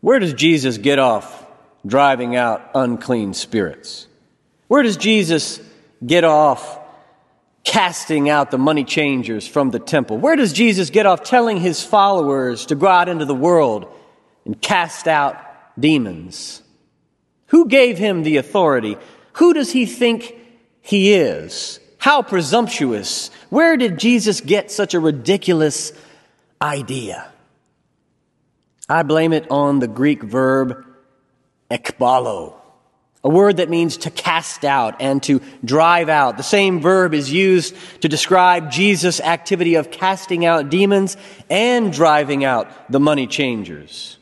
Where does Jesus get off driving out unclean spirits? Where does Jesus get off casting out the money changers from the temple? Where does Jesus get off telling his followers to go out into the world and cast out demons? Who gave him the authority? Who does he think he is? How presumptuous. Where did Jesus get such a ridiculous idea? I blame it on the Greek verb ekbalo, a word that means to cast out and to drive out. The same verb is used to describe Jesus' activity of casting out demons and driving out the money changers.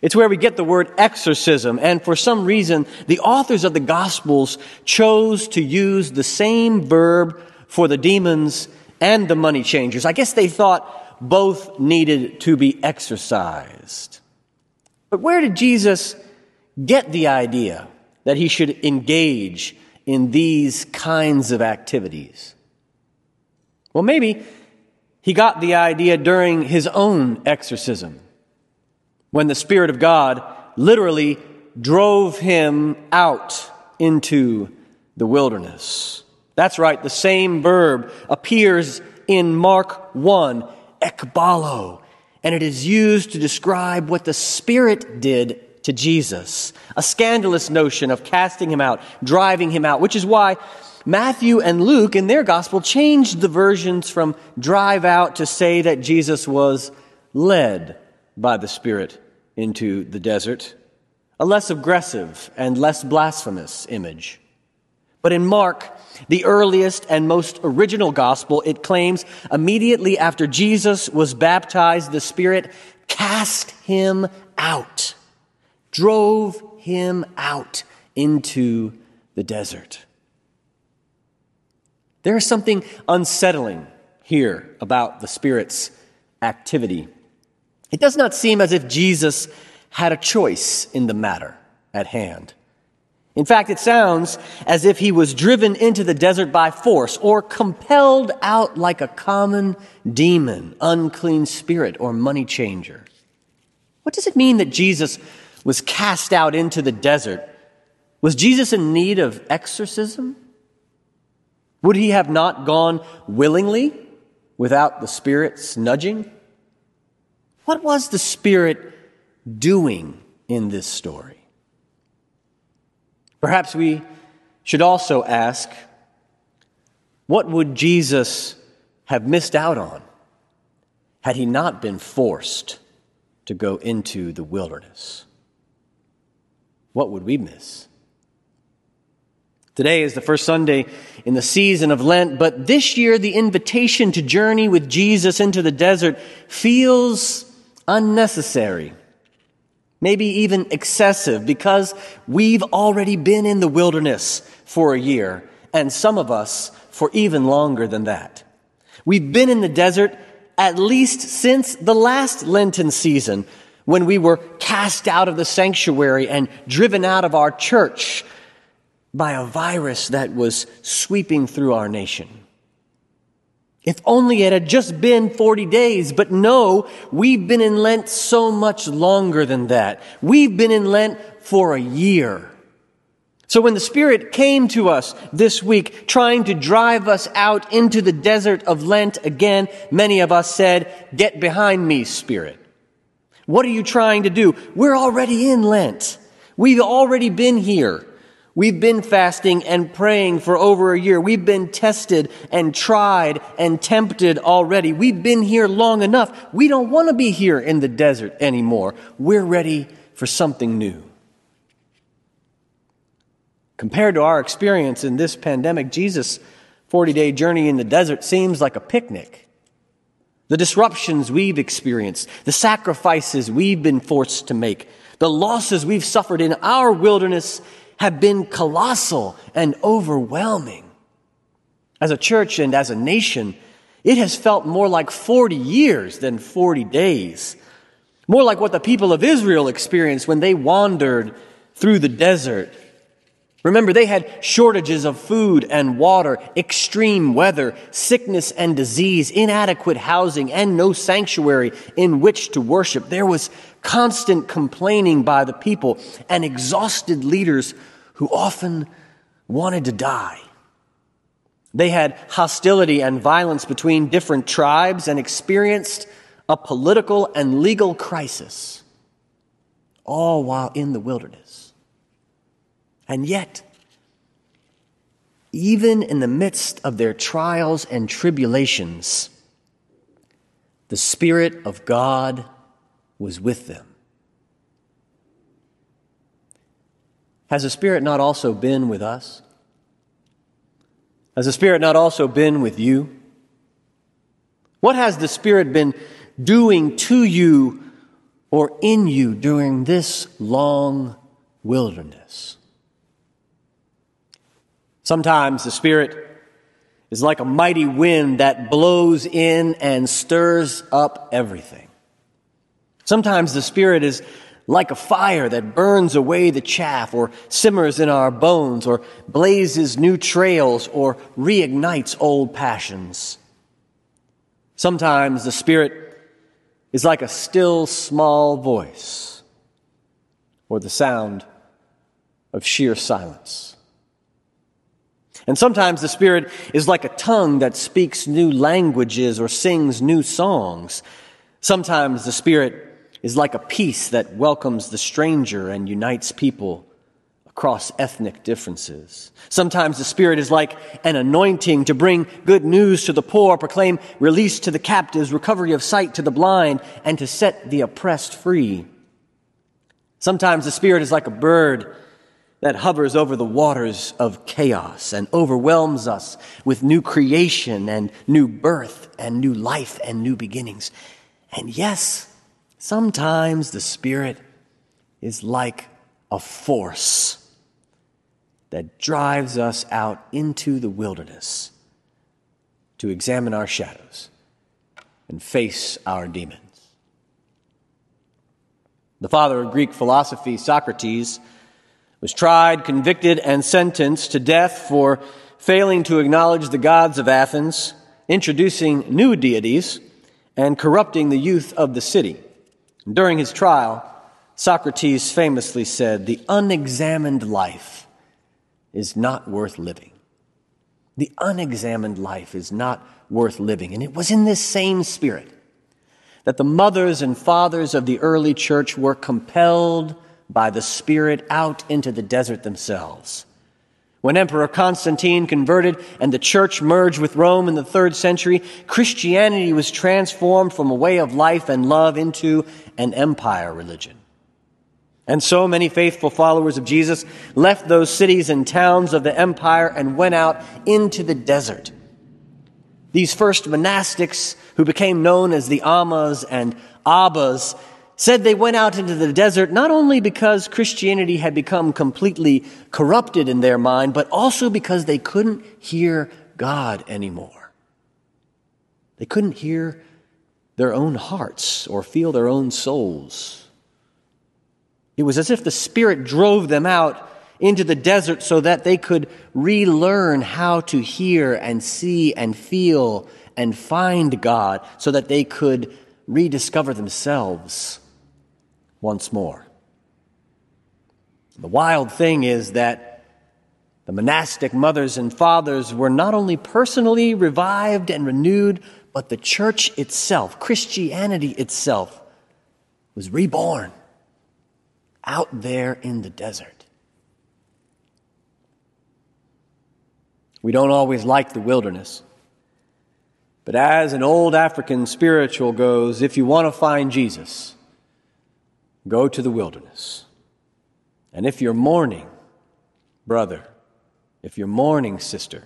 It's where we get the word exorcism, and for some reason, the authors of the Gospels chose to use the same verb for the demons and the money changers. I guess they thought both needed to be exercised. But where did Jesus get the idea that he should engage in these kinds of activities? Well, maybe he got the idea during his own exorcism when the Spirit of God literally drove him out into the wilderness. That's right, the same verb appears in Mark 1 ekbalo, and it is used to describe what the Spirit did to Jesus. A scandalous notion of casting him out, driving him out, which is why Matthew and Luke in their gospel changed the versions from drive out to say that Jesus was led by the Spirit into the desert, a less aggressive and less blasphemous image. But in Mark, the earliest and most original gospel, it claims immediately after Jesus was baptized, the Spirit cast him out, drove him out into the desert. There is something unsettling here about the Spirit's activity. It does not seem as if Jesus had a choice in the matter at hand. In fact, it sounds as if he was driven into the desert by force or compelled out like a common demon, unclean spirit, or money changer. What does it mean that Jesus was cast out into the desert? Was Jesus in need of exorcism? Would he have not gone willingly without the Spirit's nudging? What was the Spirit doing in this story? Perhaps we should also ask what would Jesus have missed out on had he not been forced to go into the wilderness? What would we miss? Today is the first Sunday in the season of Lent, but this year the invitation to journey with Jesus into the desert feels unnecessary maybe even excessive, because we've already been in the wilderness for a year, and some of us for even longer than that. We've been in the desert at least since the last Lenten season when we were cast out of the sanctuary and driven out of our church by a virus that was sweeping through our nation. If only it had just been 40 days, but no, we've been in Lent so much longer than that. We've been in Lent for a year. So when the Spirit came to us this week, trying to drive us out into the desert of Lent again, many of us said, get behind me, Spirit. What are you trying to do? We're already in Lent. We've already been here. We've been fasting and praying for over a year. We've been tested and tried and tempted already. We've been here long enough. We don't want to be here in the desert anymore. We're ready for something new. Compared to our experience in this pandemic, Jesus' 40 day journey in the desert seems like a picnic. The disruptions we've experienced, the sacrifices we've been forced to make, the losses we've suffered in our wilderness have been colossal and overwhelming. As a church and as a nation, it has felt more like 40 years than 40 days. More like what the people of Israel experienced when they wandered through the desert. Remember, they had shortages of food and water, extreme weather, sickness and disease, inadequate housing, and no sanctuary in which to worship. There was constant complaining by the people, and exhausted leaders who often wanted to die. They had hostility and violence between different tribes and experienced a political and legal crisis, all while in the wilderness. And yet, even in the midst of their trials and tribulations, the Spirit of God was with them. Has the Spirit not also been with us? Has the Spirit not also been with you? What has the Spirit been doing to you or in you during this long wilderness? Sometimes the Spirit is like a mighty wind that blows in and stirs up everything. Sometimes the Spirit is like a fire that burns away the chaff or simmers in our bones or blazes new trails or reignites old passions. Sometimes the Spirit is like a still small voice or the sound of sheer silence. And sometimes the Spirit is like a tongue that speaks new languages or sings new songs. Sometimes the Spirit is like a peace that welcomes the stranger and unites people across ethnic differences. Sometimes the Spirit is like an anointing to bring good news to the poor, proclaim release to the captives, recovery of sight to the blind, and to set the oppressed free. Sometimes the Spirit is like a bird that hovers over the waters of chaos and overwhelms us with new creation and new birth and new life and new beginnings. And yes, sometimes the Spirit is like a force that drives us out into the wilderness to examine our shadows and face our demons. The father of Greek philosophy, Socrates, was tried, convicted, and sentenced to death for failing to acknowledge the gods of Athens, introducing new deities, and corrupting the youth of the city. During his trial, Socrates famously said, The unexamined life is not worth living. The unexamined life is not worth living. And it was in this same spirit that the mothers and fathers of the early church were compelled by the Spirit out into the desert themselves. When Emperor Constantine converted and the church merged with Rome in the third century, Christianity was transformed from a way of life and love into an empire religion. And so many faithful followers of Jesus left those cities and towns of the empire and went out into the desert. These first monastics, who became known as the Ammas and Abbas, said they went out into the desert not only because Christianity had become completely corrupted in their mind, but also because they couldn't hear God anymore. They couldn't hear their own hearts or feel their own souls. It was as if the Spirit drove them out into the desert so that they could relearn how to hear and see and feel and find God so that they could rediscover themselves once more. The wild thing is that the monastic mothers and fathers were not only personally revived and renewed, but the church itself, Christianity itself, was reborn out there in the desert. We don't always like the wilderness. But as an old African spiritual goes, if you want to find Jesus, Go to the wilderness. And if you're mourning, brother, if you're mourning, sister,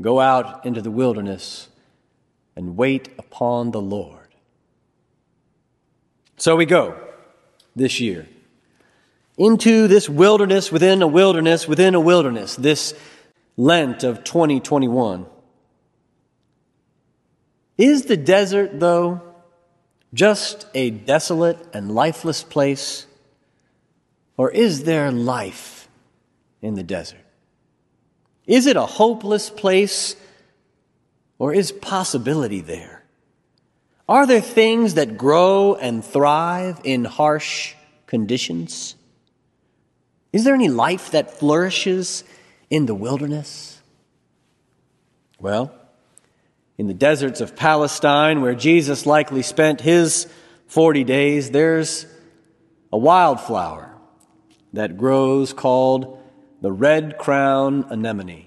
go out into the wilderness and wait upon the Lord. So we go this year into this wilderness within a wilderness within a wilderness, this Lent of 2021. Is the desert, though, just a desolate and lifeless place? Or is there life in the desert? Is it a hopeless place? Or is possibility there? Are there things that grow and thrive in harsh conditions? Is there any life that flourishes in the wilderness? Well, in the deserts of Palestine, where Jesus likely spent his 40 days, there's a wildflower that grows called the red crown anemone.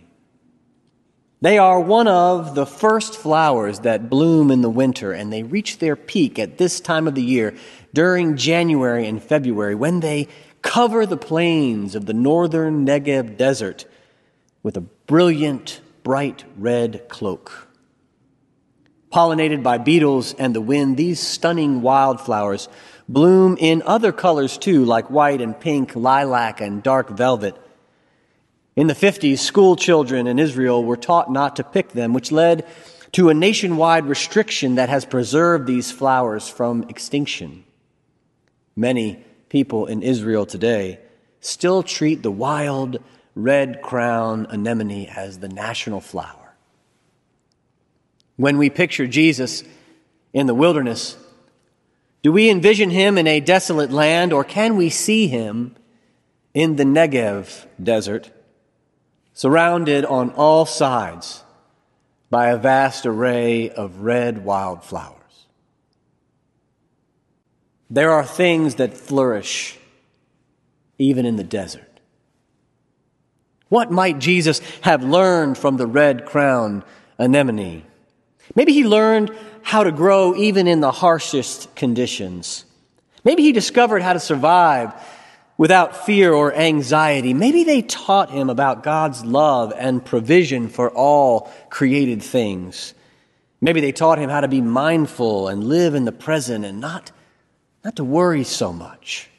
They are one of the first flowers that bloom in the winter, and they reach their peak at this time of the year during January and February when they cover the plains of the northern Negev desert with a brilliant, bright red cloak. Pollinated by beetles and the wind, these stunning wildflowers bloom in other colors too, like white and pink, lilac, and dark velvet. In the 50s, school children in Israel were taught not to pick them, which led to a nationwide restriction that has preserved these flowers from extinction. Many people in Israel today still treat the wild red crown anemone as the national flower. When we picture Jesus in the wilderness, do we envision him in a desolate land or can we see him in the Negev desert? surrounded on all sides by a vast array of red wildflowers. There are things that flourish even in the desert. What might Jesus have learned from the red crown anemone? Maybe he learned how to grow even in the harshest conditions. Maybe he discovered how to survive without fear or anxiety. Maybe they taught him about God's love and provision for all created things. Maybe they taught him how to be mindful and live in the present and not, not to worry so much.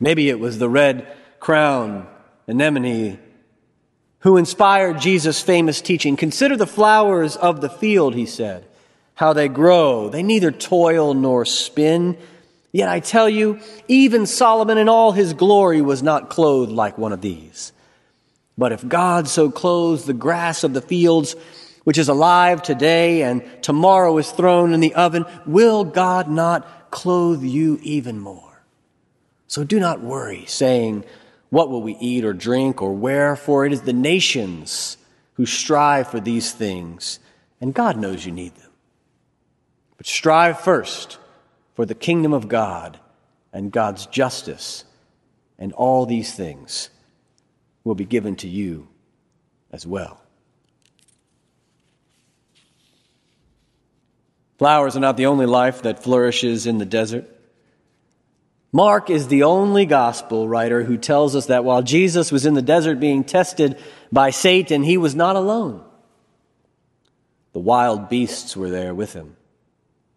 Maybe it was the red crown anemone who inspired Jesus' famous teaching. Consider the flowers of the field, he said, how they grow. They neither toil nor spin. Yet I tell you, even Solomon in all his glory was not clothed like one of these. But if God so clothes the grass of the fields, which is alive today and tomorrow is thrown in the oven, will God not clothe you even more? So do not worry, saying, What will we eat or drink or wear? For it is the nations who strive for these things, and God knows you need them. But strive first for the kingdom of God and God's justice, and all these things will be given to you as well. Flowers are not the only life that flourishes in the desert. Mark is the only gospel writer who tells us that while Jesus was in the desert being tested by Satan, he was not alone. The wild beasts were there with him.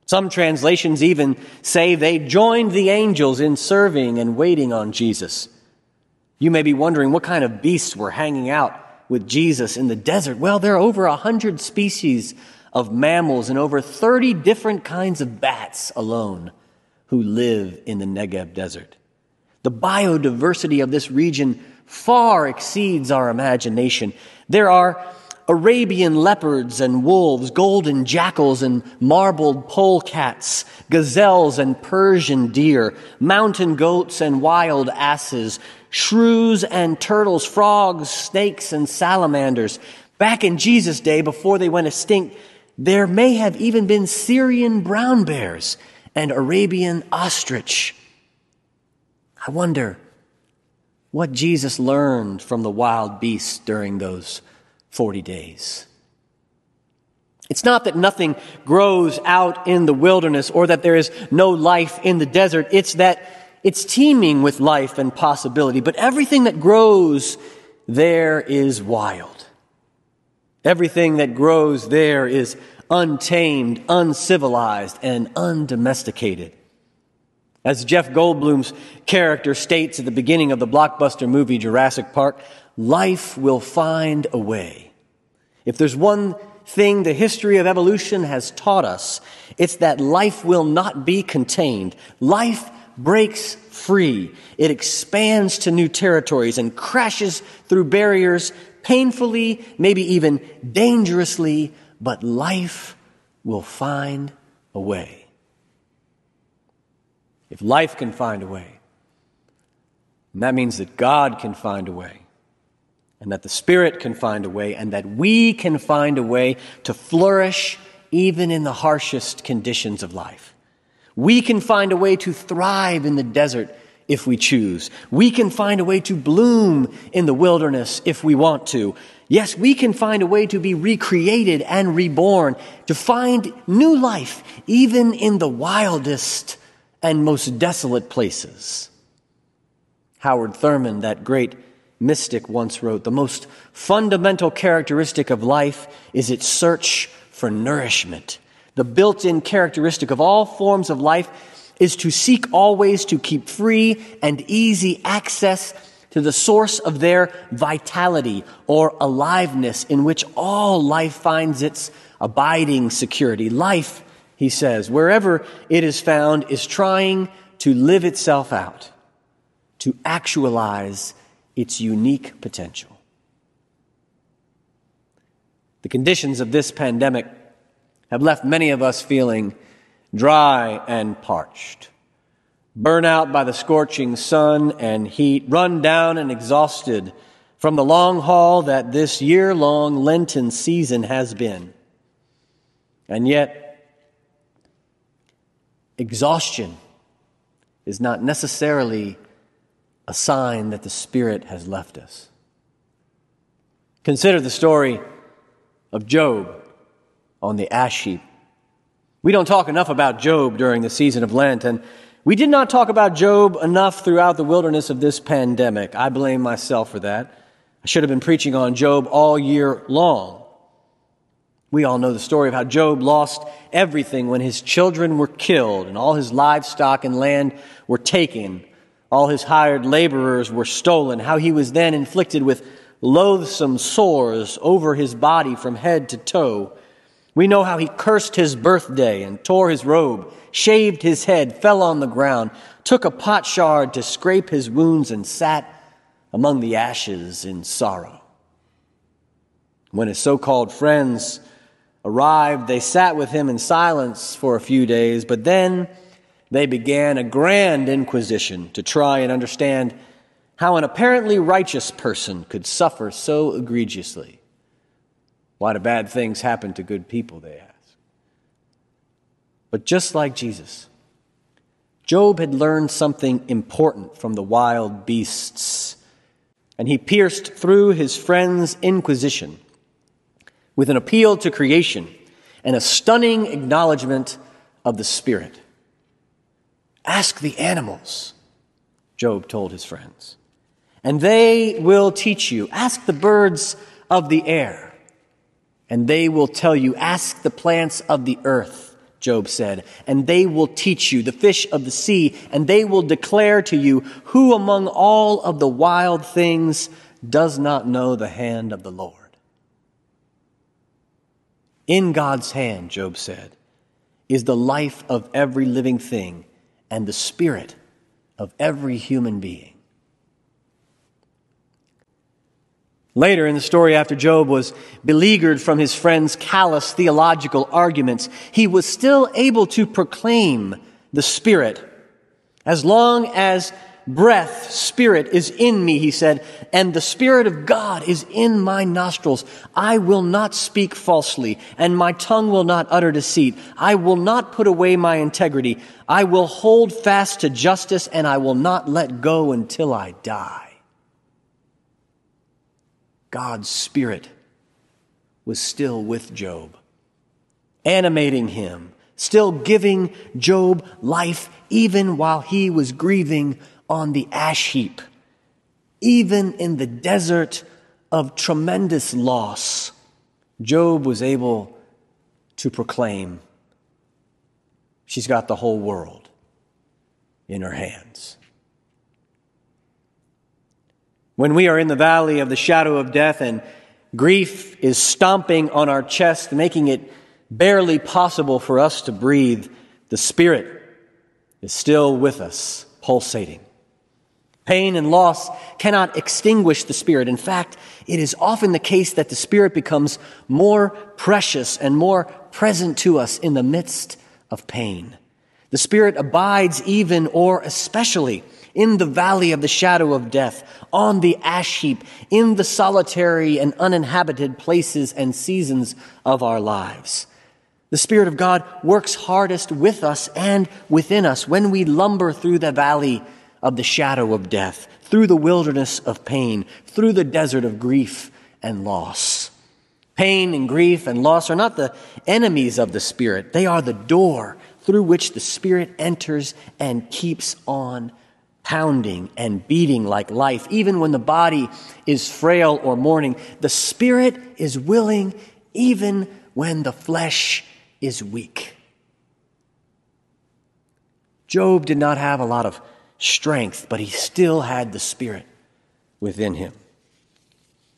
Some translations even say they joined the angels in serving and waiting on Jesus. You may be wondering what kind of beasts were hanging out with Jesus in the desert. Well, there are over a hundred species of mammals and over 30 different kinds of bats alone who live in the Negev desert. The biodiversity of this region far exceeds our imagination. There are Arabian leopards and wolves, golden jackals and marbled polecats, gazelles and Persian deer, mountain goats and wild asses, shrews and turtles, frogs, snakes and salamanders. Back in Jesus' day, before they went extinct, there may have even been Syrian brown bears and Arabian ostrich. I wonder what Jesus learned from the wild beasts during those 40 days. It's not that nothing grows out in the wilderness or that there is no life in the desert. It's that it's teeming with life and possibility. But everything that grows there is wild. Everything that grows there is untamed, uncivilized, and undomesticated. As Jeff Goldblum's character states at the beginning of the blockbuster movie Jurassic Park, life will find a way. If there's one thing the history of evolution has taught us, it's that life will not be contained. Life breaks free. It expands to new territories and crashes through barriers painfully, maybe even dangerously, but life will find a way. If life can find a way, that means that God can find a way, and that the Spirit can find a way, and that we can find a way to flourish even in the harshest conditions of life. We can find a way to thrive in the desert if we choose. We can find a way to bloom in the wilderness if we want to. Yes, we can find a way to be recreated and reborn, to find new life even in the wildest and most desolate places. Howard Thurman, that great mystic, once wrote The most fundamental characteristic of life is its search for nourishment. The built in characteristic of all forms of life is to seek always to keep free and easy access to the source of their vitality or aliveness in which all life finds its abiding security. Life, he says, wherever it is found, is trying to live itself out, to actualize its unique potential. The conditions of this pandemic have left many of us feeling dry and parched, burn out by the scorching sun and heat, run down and exhausted from the long haul that this year long Lenten season has been. And yet, exhaustion is not necessarily a sign that the Spirit has left us. Consider the story of Job on the ash heap. We don't talk enough about Job during the season of Lent, and we did not talk about Job enough throughout the wilderness of this pandemic. I blame myself for that. I should have been preaching on Job all year long. We all know the story of how Job lost everything when his children were killed and all his livestock and land were taken. All his hired laborers were stolen. How he was then inflicted with loathsome sores over his body from head to toe. We know how he cursed his birthday and tore his robe, shaved his head, fell on the ground, took a potsherd to scrape his wounds, and sat among the ashes in sorrow. When his so called friends arrived, they sat with him in silence for a few days, but then they began a grand inquisition to try and understand how an apparently righteous person could suffer so egregiously. Why do bad things happen to good people, they ask. But just like Jesus, Job had learned something important from the wild beasts, and he pierced through his friend's inquisition with an appeal to creation and a stunning acknowledgement of the Spirit. Ask the animals, Job told his friends, and they will teach you. Ask the birds of the air and they will tell you, Ask the plants of the earth, Job said, and they will teach you, the fish of the sea, and they will declare to you, Who among all of the wild things does not know the hand of the Lord? In God's hand, Job said, is the life of every living thing and the spirit of every human being. Later in the story, after Job was beleaguered from his friends' callous theological arguments, he was still able to proclaim the Spirit. As long as breath, spirit is in me, he said, and the Spirit of God is in my nostrils. I will not speak falsely, and my tongue will not utter deceit. I will not put away my integrity. I will hold fast to justice, and I will not let go until I die. God's Spirit was still with Job, animating him, still giving Job life even while he was grieving on the ash heap, even in the desert of tremendous loss. Job was able to proclaim, She's got the whole world in her hands. When we are in the valley of the shadow of death and grief is stomping on our chest, making it barely possible for us to breathe, the Spirit is still with us, pulsating. Pain and loss cannot extinguish the Spirit. In fact, it is often the case that the Spirit becomes more precious and more present to us in the midst of pain. The Spirit abides even or especially in the valley of the shadow of death, on the ash heap, in the solitary and uninhabited places and seasons of our lives. The Spirit of God works hardest with us and within us when we lumber through the valley of the shadow of death, through the wilderness of pain, through the desert of grief and loss. Pain and grief and loss are not the enemies of the Spirit, they are the door through which the Spirit enters and keeps on pounding and beating like life. Even when the body is frail or mourning, the Spirit is willing even when the flesh is weak. Job did not have a lot of strength, but he still had the Spirit within him.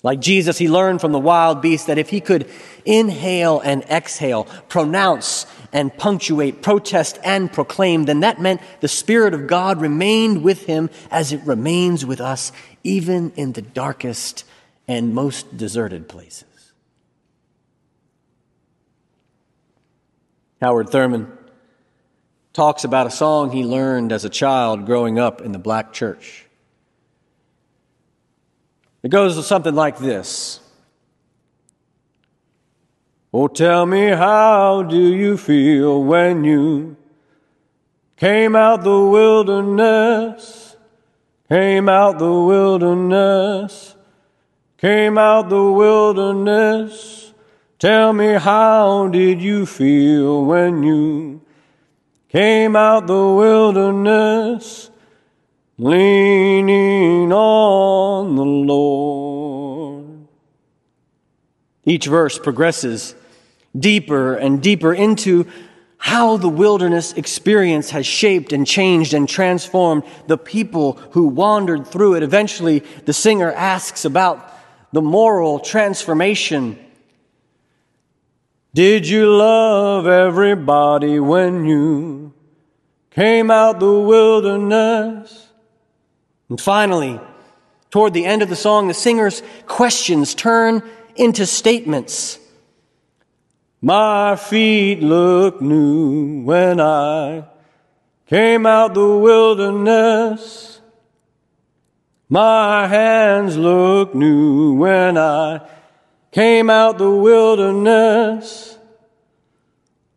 Like Jesus, he learned from the wild beast that if he could inhale and exhale, pronounce and punctuate, protest and proclaim, then that meant the Spirit of God remained with him as it remains with us, even in the darkest and most deserted places. Howard Thurman talks about a song he learned as a child growing up in the black church. It goes something like this. Oh, tell me, how do you feel when you came out the wilderness? Came out the wilderness? Came out the wilderness? Tell me, how did you feel when you came out the wilderness? Leaning on the Lord. Each verse progresses deeper and deeper into how the wilderness experience has shaped and changed and transformed the people who wandered through it. Eventually, the singer asks about the moral transformation. Did you love everybody when you came out the wilderness? And finally, toward the end of the song, the singer's questions turn into statements. My feet look new when I came out the wilderness. My hands look new when I came out the wilderness.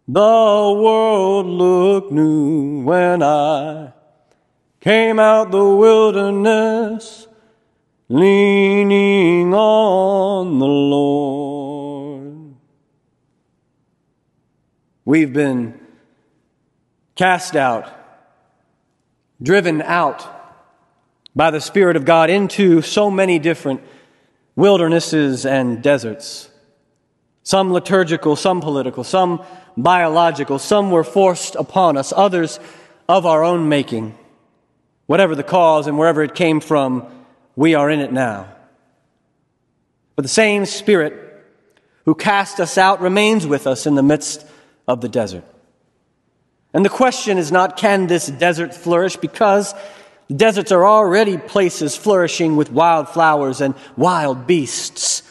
The world looked new when I came out the wilderness, leaning on the Lord. We've been cast out, driven out by the Spirit of God into so many different wildernesses and deserts. Some liturgical, some political, some biological, some were forced upon us, others of our own making. Whatever the cause and wherever it came from, we are in it now. But the same Spirit who cast us out remains with us in the midst of the desert. And the question is not, can this desert flourish? Because deserts are already places flourishing with wild flowers and wild beasts.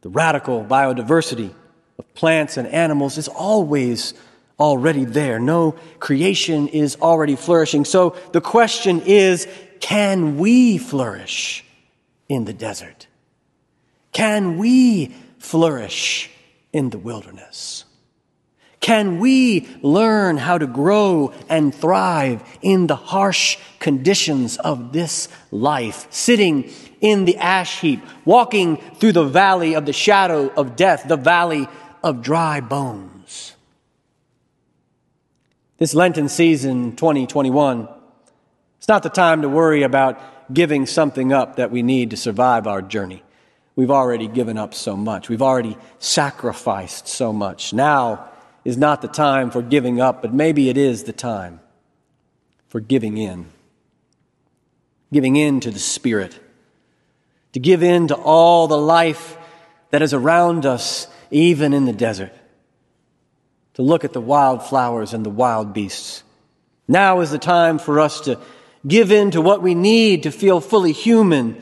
The radical biodiversity of plants and animals is always already there. No creation is already flourishing. So the question is, can we flourish in the desert? Can we flourish in the wilderness? Can we learn how to grow and thrive in the harsh conditions of this life, sitting in the ash heap, walking through the valley of the shadow of death, the valley of dry bones? This Lenten season 2021, it's not the time to worry about giving something up that we need to survive our journey. We've already given up so much. We've already sacrificed so much. Now is not the time for giving up, but maybe it is the time for giving in. Giving in to the Spirit. To give in to all the life that is around us, even in the desert to look at the wildflowers and the wild beasts. Now is the time for us to give in to what we need to feel fully human,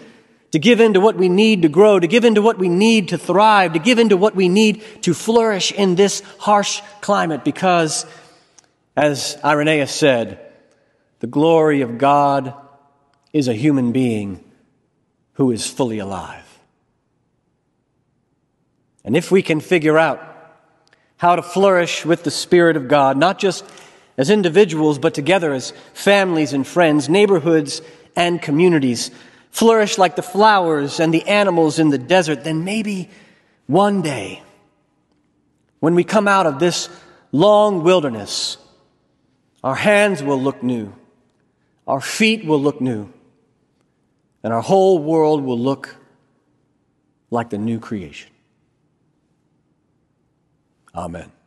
to give in to what we need to grow, to give in to what we need to thrive, to give in to what we need to flourish in this harsh climate because, as Irenaeus said, the glory of God is a human being who is fully alive. And if we can figure out how to flourish with the Spirit of God, not just as individuals, but together as families and friends, neighborhoods and communities, flourish like the flowers and the animals in the desert, then maybe one day, when we come out of this long wilderness, our hands will look new, our feet will look new, and our whole world will look like the new creation. Amen.